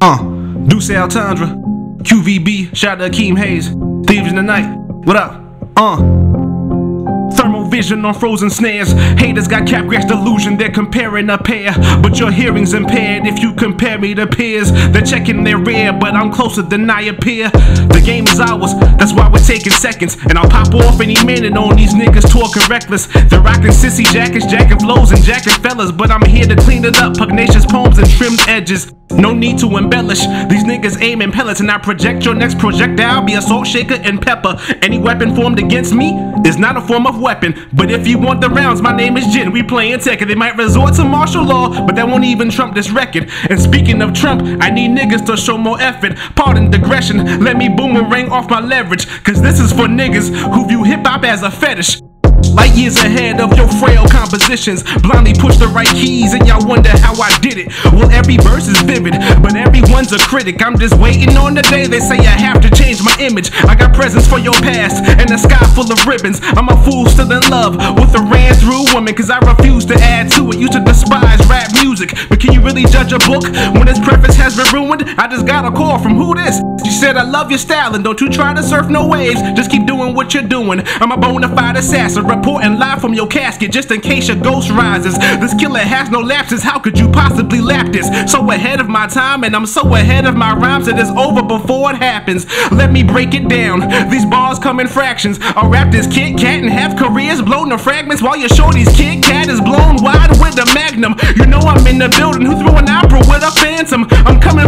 Uh, Deuce Altendre, QVB, shout out to Akeem Haze, Thieves in the Night, what up? Uh. Thermal vision on frozen snares. Haters got capgras delusion, they're comparing a pair. But your hearing's impaired if you compare me to peers. They're checking their rear, but I'm closer than I appear. Game is ours, that's why we're taking seconds. And I'll pop off any minute on these niggas talking reckless. They're rocking sissy jackets, jacking flows, and jacking fellas. But I'm here to clean it up, pugnacious poems and trimmed edges. No need to embellish. These niggas aim aiming pellets and I project your next projectile be a salt shaker and pepper. Any weapon formed against me is not a form of weapon. But if you want the rounds, my name is Jin. We playing Tekken. They might resort to martial law, but that won't even trump this record. And speaking of Trump, I need niggas to show more effort. Pardon digression, let me boomerang off my leverage. Cause this is for niggas who view hip hop as a fetish. Light years ahead of your frail compositions. Blindly push the right keys and y'all wonder how I did it. Well, every verse is vivid, but everyone's a critic. I'm just waiting on the day they say I have to change my image. I got presents for your past full of ribbons. I'm a fool still in love with a ran through woman, cause I refuse to add to it. Used to despise rap music, but can you really judge a book when its ruined? I just got a call from who this? She said, I love your style and don't you try to surf no waves. Just keep doing what you're doing. I'm a bona fide assassin, reporting live from your casket just in case your ghost rises. This killer has no lapses, how could you possibly lap this? So ahead of my time, and I'm so ahead of my rhymes that it's over before it happens. Let me break it down. These bars come in fractions. I'll this Kit Kat and have careers blown to fragments while your shorty's Kit Kat is blown wide with a magnum. You know I'm in the building who threw an opera with a phantom.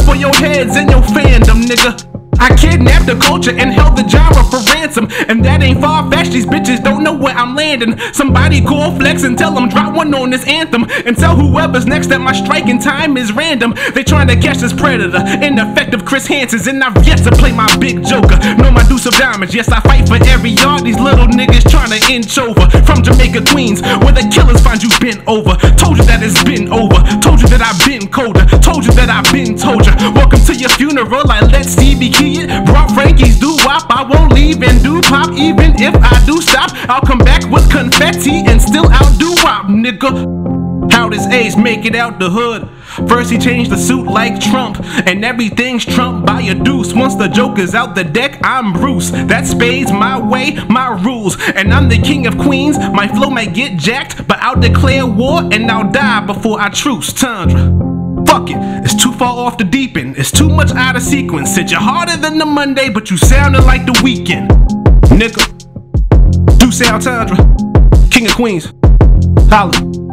For your heads and your fandom, nigga. I kidnapped the culture and held the genre for ransom. And that ain't far fetched, these bitches don't know where I'm landing. Somebody call Flex and tell them drop one on this anthem. And tell whoever's next that my striking time is random. They trying to catch this predator, ineffective Chris Hansen's. And I've yet to play my big joker. Know my diamonds, yes, I fight for every yard. These little niggas trying to inch over. From Jamaica, Queens, where the killers find you bent over. Told you that it's been over. Told you that I've been colder. Told you that I've been told you. Welcome to your funeral, I let Stevie Key it. Brought Frankie's do wop. I won't leave and do pop. Even if I do stop, I'll come back with confetti and still outdo wop, nigga. How does Ace make it out the hood? First he changed the suit like Trump, and everything's trumped by a deuce. Once the joker's out the deck, I'm Bruce. That spades my way, my rules, and I'm the king of queens. My flow may get jacked, but I'll declare war and I'll die before I truce. Tundra. Fuck it, it's too far off the deep end. It's too much out of sequence. Said you're harder than the Monday, but you sounded like the weekend. Nigga. Deuce Tundra, King of Queens. Holla.